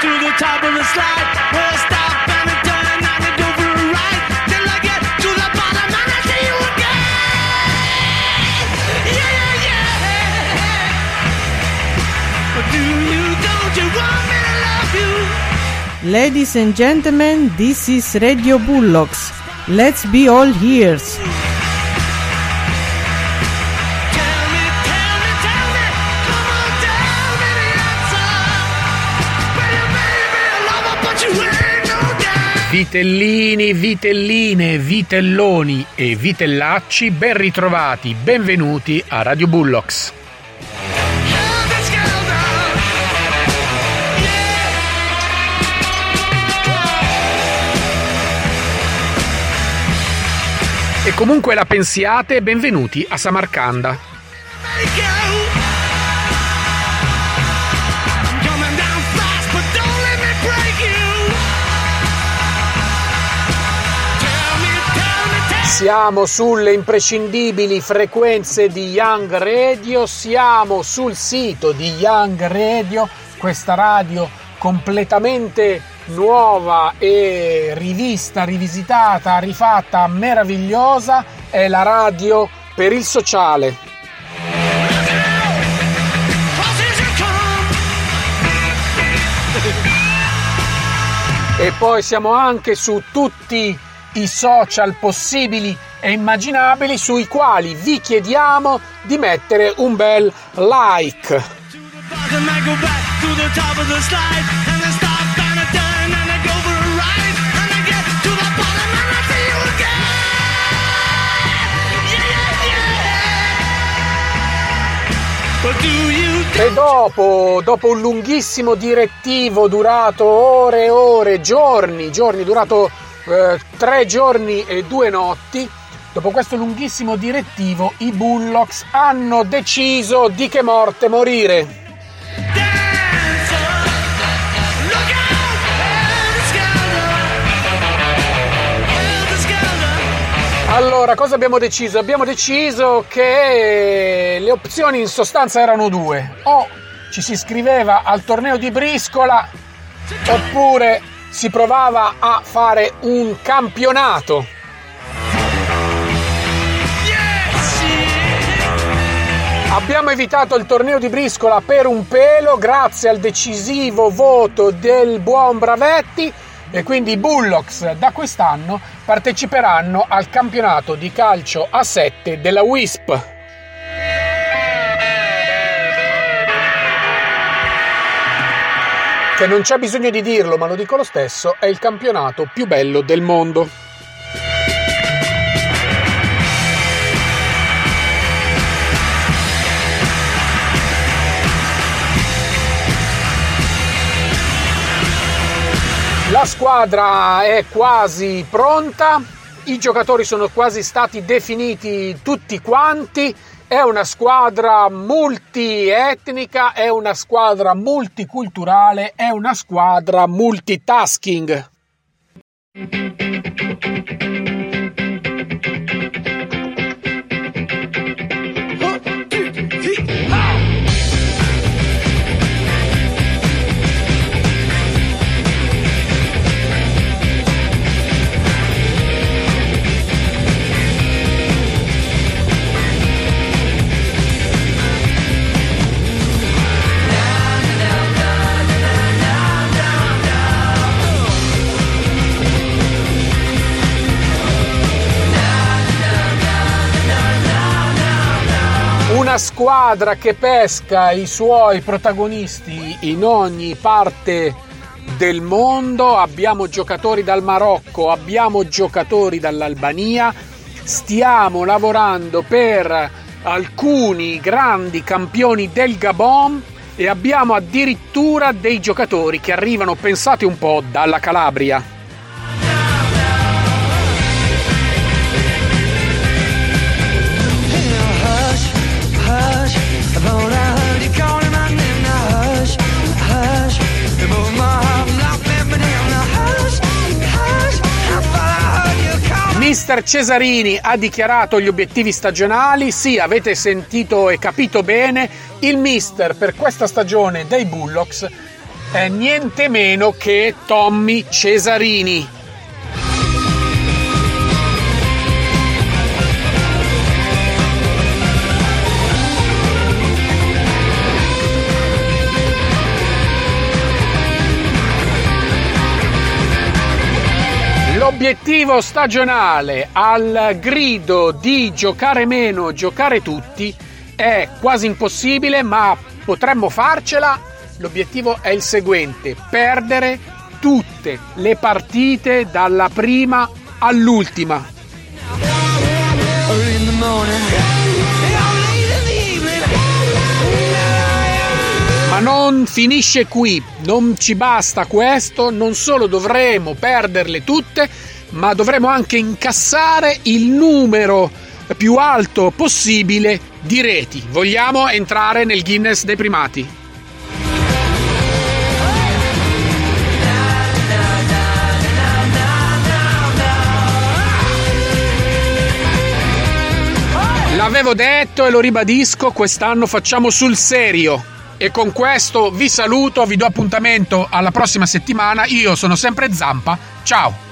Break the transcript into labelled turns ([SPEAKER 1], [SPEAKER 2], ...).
[SPEAKER 1] to the top of the slide. Stop and a turn and I go for a ride till I get to the bottom and I see you again. Yeah, yeah, yeah. Do you, don't you want me to love you?
[SPEAKER 2] Ladies and gentlemen, this is Radio Bullocks. Let's be all ears.
[SPEAKER 3] Vitellini, vitelline, vitelloni e vitellacci, ben ritrovati, benvenuti a Radio Bullocks. E comunque la pensiate, benvenuti a Samarcanda. Siamo sulle imprescindibili frequenze di Young Radio, siamo sul sito di Young Radio, questa radio completamente nuova e rivista, rivisitata, rifatta, meravigliosa, è la radio per il sociale. E poi siamo anche su tutti i social possibili e immaginabili sui quali vi chiediamo di mettere un bel like.
[SPEAKER 1] I I I I I I
[SPEAKER 3] E dopo, dopo un lunghissimo direttivo durato ore e ore, giorni, giorni, durato eh, tre giorni e due notti, dopo questo lunghissimo direttivo i Bullocks hanno deciso di che morte morire. Allora, cosa abbiamo deciso? Abbiamo deciso che le opzioni in sostanza erano due. O ci si iscriveva al torneo di briscola oppure si provava a fare un campionato. Abbiamo evitato il torneo di briscola per un pelo grazie al decisivo voto del buon Bravetti e quindi i Bullocks da quest'anno parteciperanno al campionato di calcio a 7 della WISP. Che non c'è bisogno di dirlo, ma lo dico lo stesso, è il campionato più bello del mondo. La squadra è quasi pronta, i giocatori sono quasi stati definiti tutti quanti, è una squadra multietnica, è una squadra multiculturale, è una squadra multitasking. Una squadra che pesca i suoi protagonisti in ogni parte del mondo. Abbiamo giocatori dal Marocco, abbiamo giocatori dall'Albania. Stiamo lavorando per alcuni grandi campioni del Gabon e abbiamo addirittura dei giocatori che arrivano, pensate un po', dalla Calabria. Mister Cesarini ha dichiarato gli obiettivi stagionali. Sì, avete sentito e capito bene. Il mister per questa stagione dei Bullocks è niente meno che Tommy Cesarini. L'obiettivo stagionale al grido di giocare meno, giocare tutti è quasi impossibile, ma potremmo farcela. L'obiettivo è il seguente: perdere tutte le partite dalla prima all'ultima. Non finisce qui, non ci basta questo, non solo dovremo perderle tutte, ma dovremo anche incassare il numero più alto possibile di reti. Vogliamo entrare nel Guinness dei primati. L'avevo detto e lo ribadisco, quest'anno facciamo sul serio. E con questo vi saluto, vi do appuntamento alla prossima settimana. Io sono sempre Zampa. Ciao!